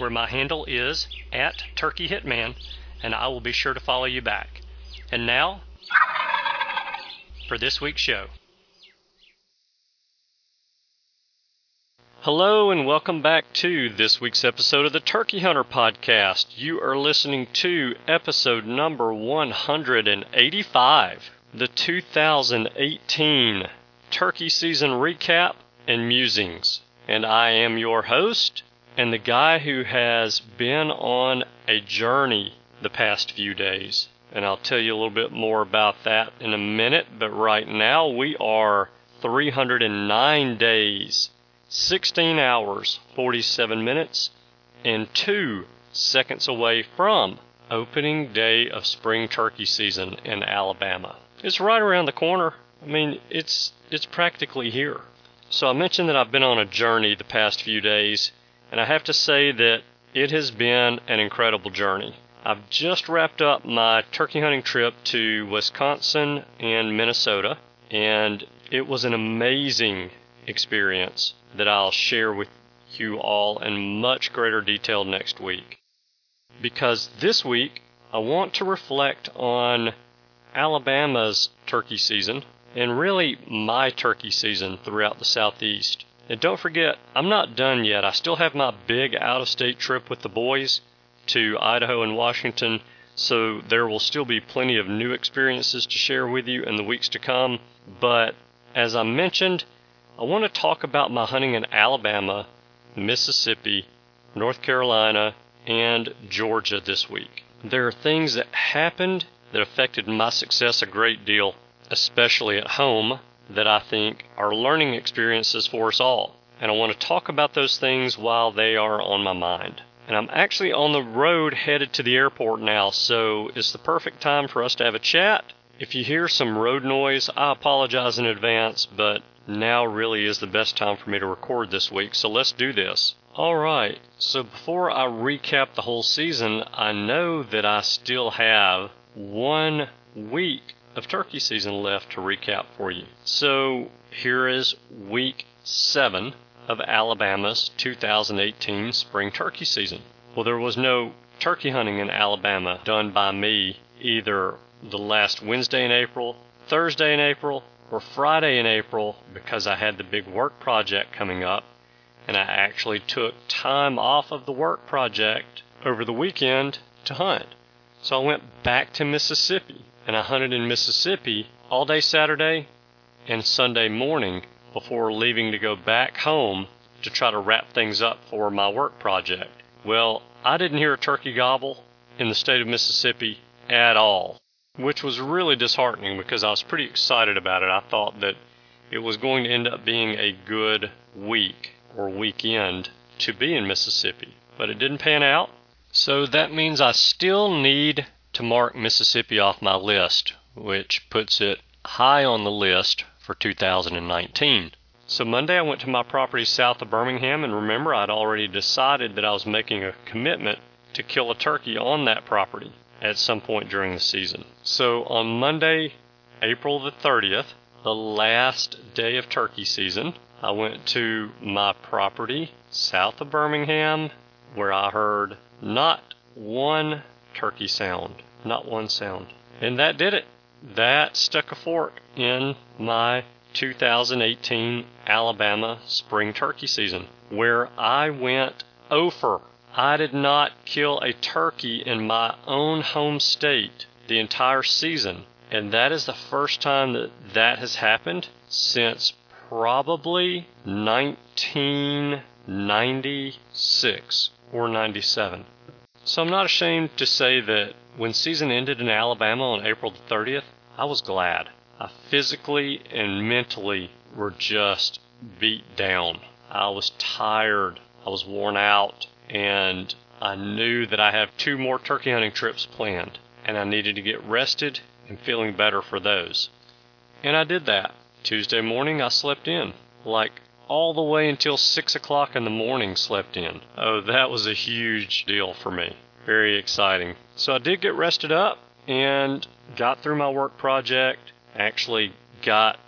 where my handle is at Turkey Hitman, and I will be sure to follow you back. And now, for this week's show. Hello, and welcome back to this week's episode of the Turkey Hunter Podcast. You are listening to episode number 185, the 2018 Turkey Season Recap and Musings. And I am your host, and the guy who has been on a journey the past few days. And I'll tell you a little bit more about that in a minute, but right now we are 309 days 16 hours, 47 minutes, and 2 seconds away from opening day of spring turkey season in Alabama. It's right around the corner. I mean, it's it's practically here. So I mentioned that I've been on a journey the past few days, and I have to say that it has been an incredible journey. I've just wrapped up my turkey hunting trip to Wisconsin and Minnesota, and it was an amazing experience that I'll share with you all in much greater detail next week. Because this week, I want to reflect on Alabama's turkey season and really my turkey season throughout the Southeast. And don't forget, I'm not done yet. I still have my big out of state trip with the boys to Idaho and Washington, so there will still be plenty of new experiences to share with you in the weeks to come. But as I mentioned, I want to talk about my hunting in Alabama, Mississippi, North Carolina, and Georgia this week. There are things that happened that affected my success a great deal, especially at home, that I think are learning experiences for us all. And I want to talk about those things while they are on my mind. And I'm actually on the road headed to the airport now, so it's the perfect time for us to have a chat. If you hear some road noise, I apologize in advance, but now really is the best time for me to record this week, so let's do this. Alright, so before I recap the whole season, I know that I still have one week of turkey season left to recap for you. So here is week seven of Alabama's 2018 spring turkey season. Well, there was no turkey hunting in Alabama done by me either the last Wednesday in April, Thursday in April, or Friday in April because I had the big work project coming up, and I actually took time off of the work project over the weekend to hunt. So I went back to Mississippi, and I hunted in Mississippi all day Saturday and Sunday morning before leaving to go back home to try to wrap things up for my work project. Well, I didn't hear a turkey gobble in the state of Mississippi at all which was really disheartening because I was pretty excited about it. I thought that it was going to end up being a good week or weekend to be in Mississippi, but it didn't pan out. So that means I still need to mark Mississippi off my list, which puts it high on the list for 2019. So Monday I went to my property south of Birmingham, and remember I'd already decided that I was making a commitment to kill a turkey on that property at some point during the season. So on Monday, April the 30th, the last day of turkey season, I went to my property south of Birmingham where I heard not one turkey sound, not one sound. And that did it. That stuck a fork in my 2018 Alabama spring turkey season, where I went over I did not kill a turkey in my own home state the entire season. And that is the first time that that has happened since probably 1996 or 97. So I'm not ashamed to say that when season ended in Alabama on April the 30th, I was glad. I physically and mentally were just beat down. I was tired. I was worn out. And I knew that I have two more turkey hunting trips planned. And I needed to get rested and feeling better for those. And I did that. Tuesday morning, I slept in. Like all the way until 6 o'clock in the morning, slept in. Oh, that was a huge deal for me. Very exciting. So I did get rested up and got through my work project. Actually, got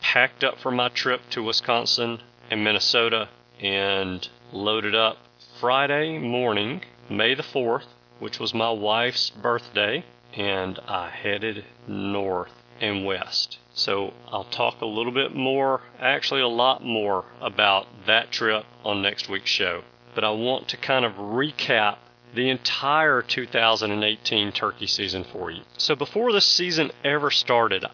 packed up for my trip to Wisconsin and Minnesota and loaded up Friday morning, May the 4th, which was my wife's birthday, and I headed north and west. So I'll talk a little bit more, actually a lot more about that trip on next week's show. But I want to kind of recap the entire 2018 turkey season for you. So before the season ever started,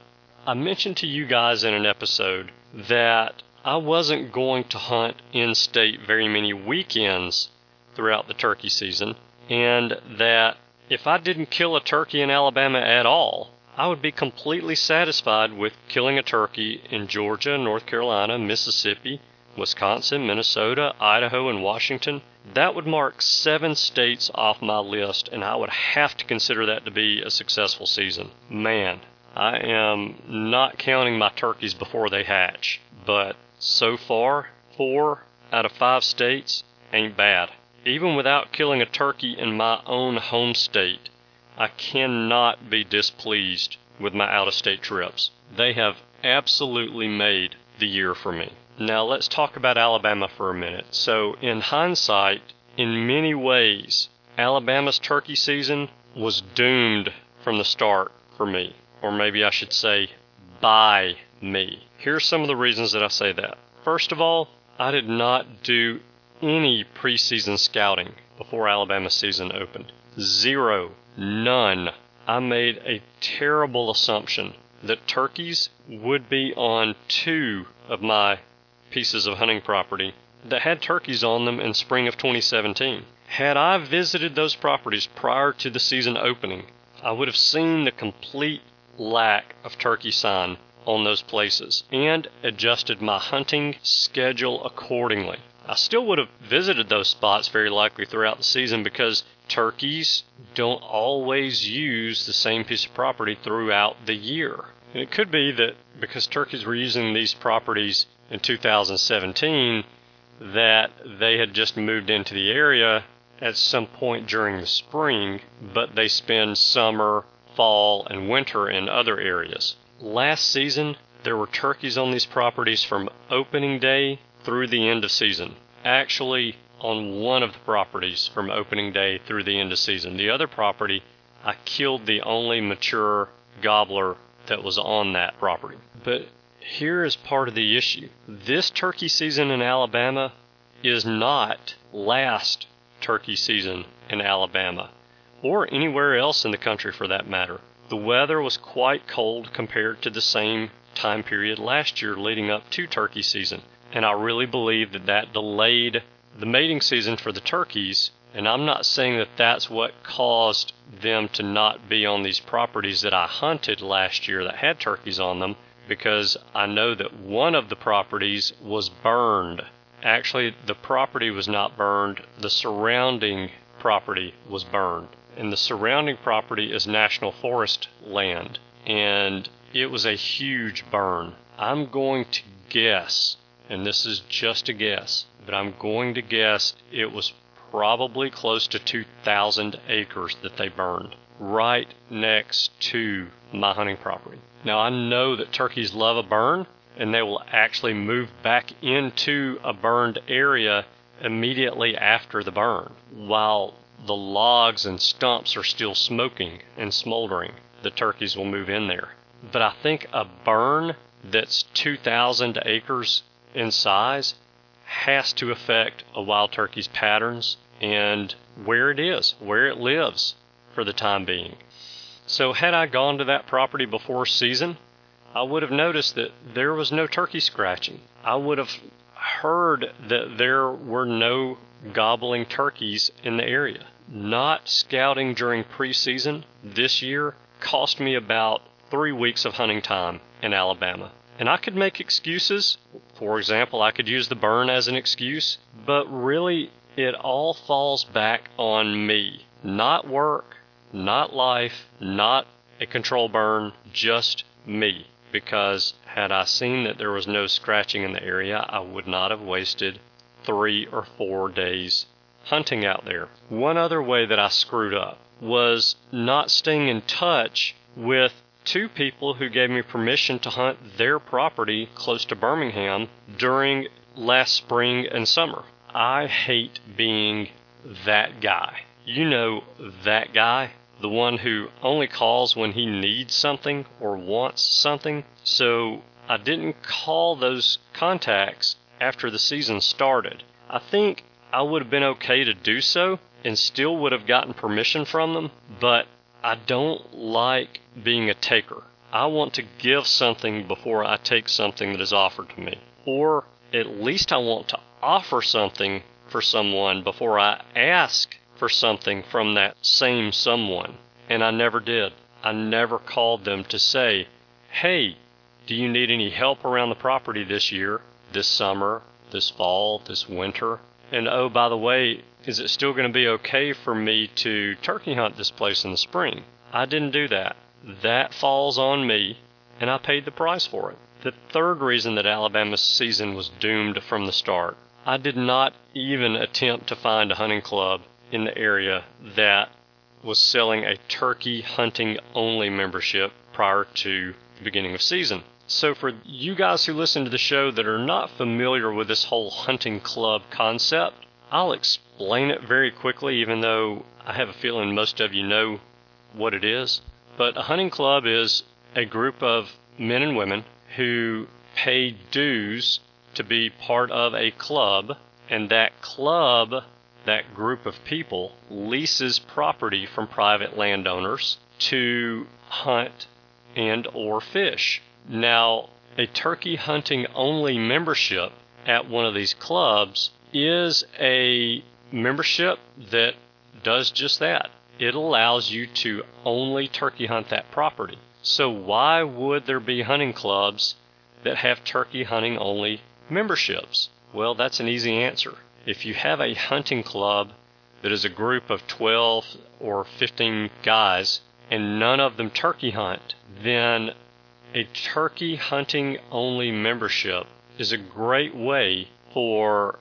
I mentioned to you guys in an episode that I wasn't going to hunt in state very many weekends throughout the turkey season, and that if I didn't kill a turkey in Alabama at all, I would be completely satisfied with killing a turkey in Georgia, North Carolina, Mississippi, Wisconsin, Minnesota, Idaho, and Washington. That would mark seven states off my list, and I would have to consider that to be a successful season. Man, I am not counting my turkeys before they hatch, but so far, four out of five states ain't bad. Even without killing a turkey in my own home state, I cannot be displeased with my out of state trips. They have absolutely made the year for me. Now let's talk about Alabama for a minute. So, in hindsight, in many ways, Alabama's turkey season was doomed from the start for me. Or maybe I should say, by me. Here's some of the reasons that I say that. First of all, I did not do any preseason scouting before Alabama season opened. Zero None. I made a terrible assumption that turkeys would be on two of my pieces of hunting property that had turkeys on them in spring of 2017. Had I visited those properties prior to the season opening, I would have seen the complete lack of turkey sign on those places and adjusted my hunting schedule accordingly. I still would have visited those spots very likely throughout the season because turkeys don't always use the same piece of property throughout the year. And it could be that because turkeys were using these properties in 2017, that they had just moved into the area at some point during the spring, but they spend summer, fall, and winter in other areas. Last season, there were turkeys on these properties from opening day through the end of season. Actually, on one of the properties from opening day through the end of season. The other property, I killed the only mature gobbler that was on that property. But here is part of the issue. This turkey season in Alabama is not last turkey season in Alabama or anywhere else in the country for that matter. The weather was quite cold compared to the same time period last year leading up to turkey season. And I really believe that that delayed the mating season for the turkeys, and I'm not saying that that's what caused them to not be on these properties that I hunted last year that had turkeys on them, because I know that one of the properties was burned. Actually, the property was not burned, the surrounding property was burned. And the surrounding property is national forest land, and it was a huge burn. I'm going to guess, and this is just a guess, but I'm going to guess it was probably close to 2,000 acres that they burned right next to my hunting property. Now, I know that turkeys love a burn and they will actually move back into a burned area immediately after the burn while the logs and stumps are still smoking and smoldering. The turkeys will move in there. But I think a burn that's 2,000 acres in size has to affect a wild turkey's patterns and where it is, where it lives for the time being. So, had I gone to that property before season, I would have noticed that there was no turkey scratching. I would have heard that there were no gobbling turkeys in the area. Not scouting during preseason this year cost me about three weeks of hunting time in Alabama. And I could make excuses. For example, I could use the burn as an excuse, but really it all falls back on me. Not work, not life, not a control burn, just me. Because had I seen that there was no scratching in the area, I would not have wasted three or four days hunting out there. One other way that I screwed up was not staying in touch with two people who gave me permission to hunt their property close to Birmingham during last spring and summer. I hate being that guy. You know that guy, the one who only calls when he needs something or wants something. So I didn't call those contacts after the season started. I think I would have been okay to do so and still would have gotten permission from them, but I don't like being a taker. I want to give something before I take something that is offered to me. Or at least I want to offer something for someone before I ask for something from that same someone. And I never did. I never called them to say, hey, do you need any help around the property this year, this summer, this fall, this winter? And oh, by the way, is it still going to be okay for me to turkey hunt this place in the spring? I didn't do that. That falls on me, and I paid the price for it. The third reason that Alabama's season was doomed from the start I did not even attempt to find a hunting club in the area that was selling a turkey hunting only membership prior to the beginning of season. So, for you guys who listen to the show that are not familiar with this whole hunting club concept, I'll explain it very quickly, even though I have a feeling most of you know what it is. But a hunting club is a group of men and women who pay dues to be part of a club, and that club, that group of people, leases property from private landowners to hunt and or fish. Now, a turkey hunting only membership at one of these clubs is a membership that does just that. It allows you to only turkey hunt that property. So, why would there be hunting clubs that have turkey hunting only memberships? Well, that's an easy answer. If you have a hunting club that is a group of 12 or 15 guys and none of them turkey hunt, then a turkey hunting only membership is a great way for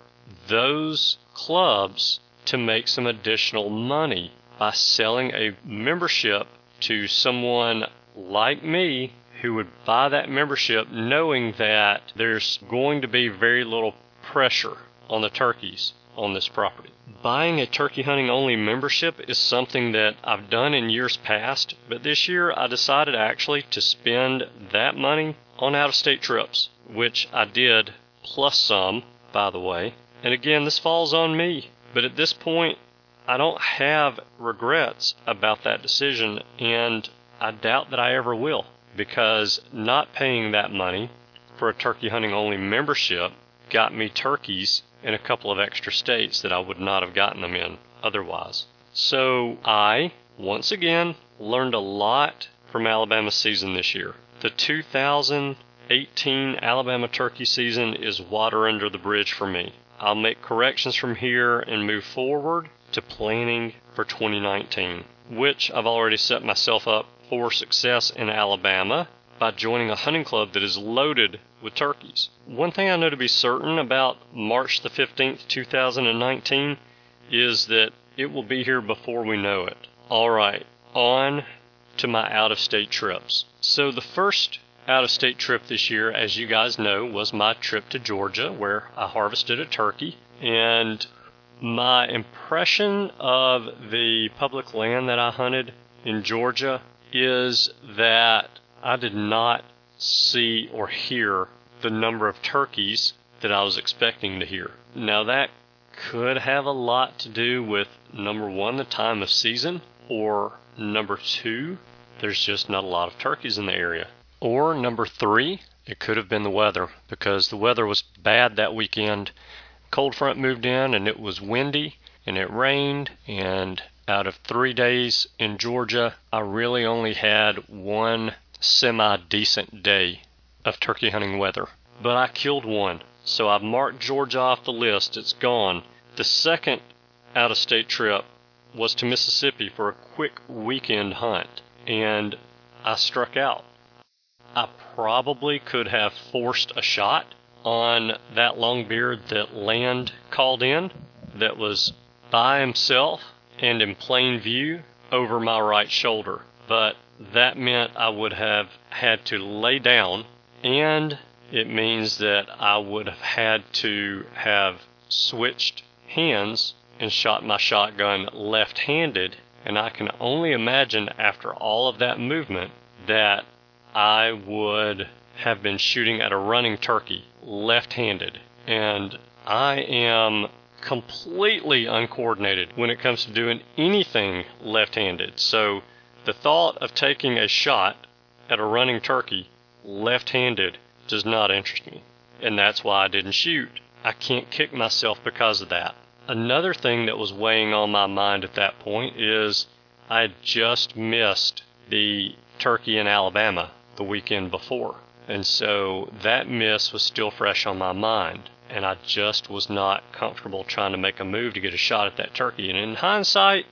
those clubs to make some additional money by selling a membership to someone like me who would buy that membership knowing that there's going to be very little pressure on the turkeys on this property. Buying a turkey hunting only membership is something that I've done in years past, but this year I decided actually to spend that money on out of state trips, which I did plus some, by the way. And again, this falls on me, but at this point, I don't have regrets about that decision, and I doubt that I ever will, because not paying that money for a turkey hunting only membership got me turkeys in a couple of extra states that I would not have gotten them in otherwise. So I, once again, learned a lot from Alabama season this year. The 2018 Alabama turkey season is water under the bridge for me. I'll make corrections from here and move forward to planning for 2019, which I've already set myself up for success in Alabama by joining a hunting club that is loaded with turkeys. One thing I know to be certain about March the 15th, 2019 is that it will be here before we know it. All right, on to my out of state trips. So, the first out of state trip this year, as you guys know, was my trip to Georgia where I harvested a turkey. And my impression of the public land that I hunted in Georgia is that I did not see or hear the number of turkeys that I was expecting to hear. Now, that could have a lot to do with number one, the time of season, or number two, there's just not a lot of turkeys in the area. Or number three, it could have been the weather because the weather was bad that weekend. Cold front moved in and it was windy and it rained and out of three days in Georgia, I really only had one semi decent day of turkey hunting weather. But I killed one, so I've marked Georgia off the list. It's gone. The second out of state trip was to Mississippi for a quick weekend hunt, and I struck out. I probably could have forced a shot on that longbeard that Land called in that was by himself and in plain view over my right shoulder. But that meant I would have had to lay down, and it means that I would have had to have switched hands and shot my shotgun left handed. And I can only imagine after all of that movement that I would have been shooting at a running turkey left handed. And I am completely uncoordinated when it comes to doing anything left handed. So the thought of taking a shot at a running turkey left handed does not interest me. And that's why I didn't shoot. I can't kick myself because of that. Another thing that was weighing on my mind at that point is I had just missed the turkey in Alabama the weekend before. And so that miss was still fresh on my mind and I just was not comfortable trying to make a move to get a shot at that turkey. And in hindsight,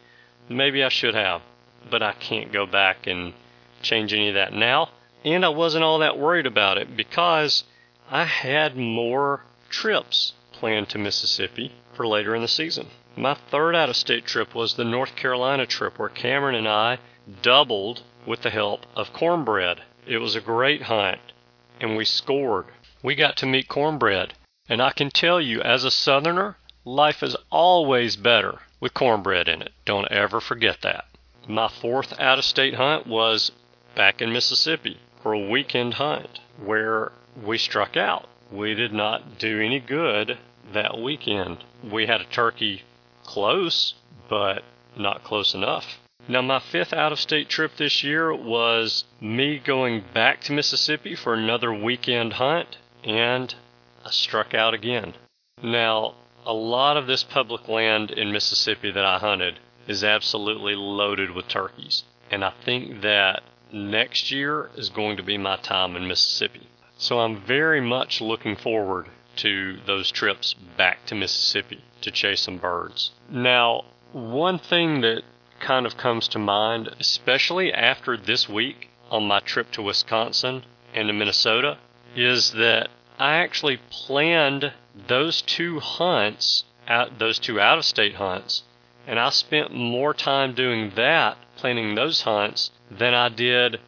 maybe I should have, but I can't go back and change any of that now. And I wasn't all that worried about it because I had more trips planned to Mississippi for later in the season. My third out of state trip was the North Carolina trip where Cameron and I doubled with the help of cornbread. It was a great hunt and we scored. We got to meet cornbread and I can tell you, as a Southerner, life is always better with cornbread in it. Don't ever forget that. My fourth out of state hunt was back in Mississippi for a weekend hunt where we struck out. We did not do any good that weekend. We had a turkey close, but not close enough. Now, my fifth out of state trip this year was me going back to Mississippi for another weekend hunt, and I struck out again. Now, a lot of this public land in Mississippi that I hunted is absolutely loaded with turkeys. And I think that next year is going to be my time in Mississippi. So I'm very much looking forward to those trips back to Mississippi to chase some birds. Now, one thing that kind of comes to mind, especially after this week on my trip to Wisconsin and to Minnesota, is that I actually planned those two hunts, those two out of state hunts, and I spent more time doing that, planning those hunts, than I did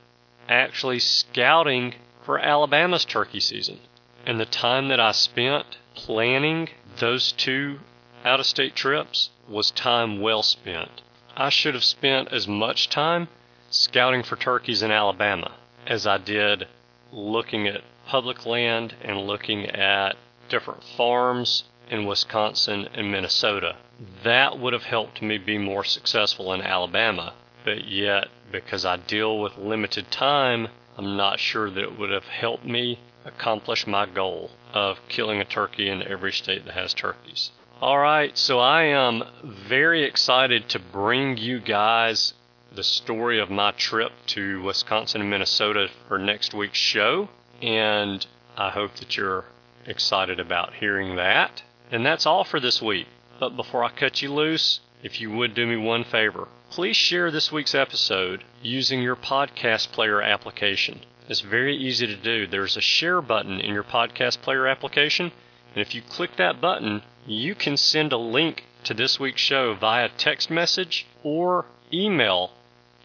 actually scouting for Alabama's turkey season. And the time that I spent planning those two out of state trips was time well spent. I should have spent as much time scouting for turkeys in Alabama as I did looking at public land and looking at different farms in Wisconsin and Minnesota. That would have helped me be more successful in Alabama, but yet, because I deal with limited time, I'm not sure that it would have helped me accomplish my goal of killing a turkey in every state that has turkeys. All right, so I am very excited to bring you guys the story of my trip to Wisconsin and Minnesota for next week's show and I hope that you're excited about hearing that. And that's all for this week. But before I cut you loose, if you would do me one favor, please share this week's episode using your podcast player application. It's very easy to do. There's a share button in your podcast player application, and if you click that button, you can send a link to this week's show via text message or email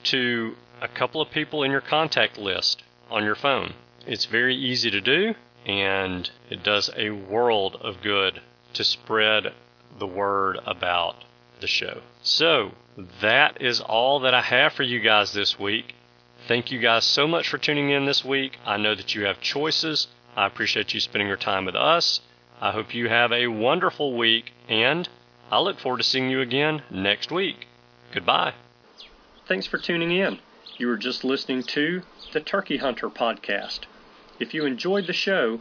to a couple of people in your contact list on your phone. It's very easy to do, and it does a world of good to spread the word about the show. So, that is all that I have for you guys this week. Thank you guys so much for tuning in this week. I know that you have choices. I appreciate you spending your time with us. I hope you have a wonderful week, and I look forward to seeing you again next week. Goodbye. Thanks for tuning in. You were just listening to the Turkey Hunter podcast. If you enjoyed the show,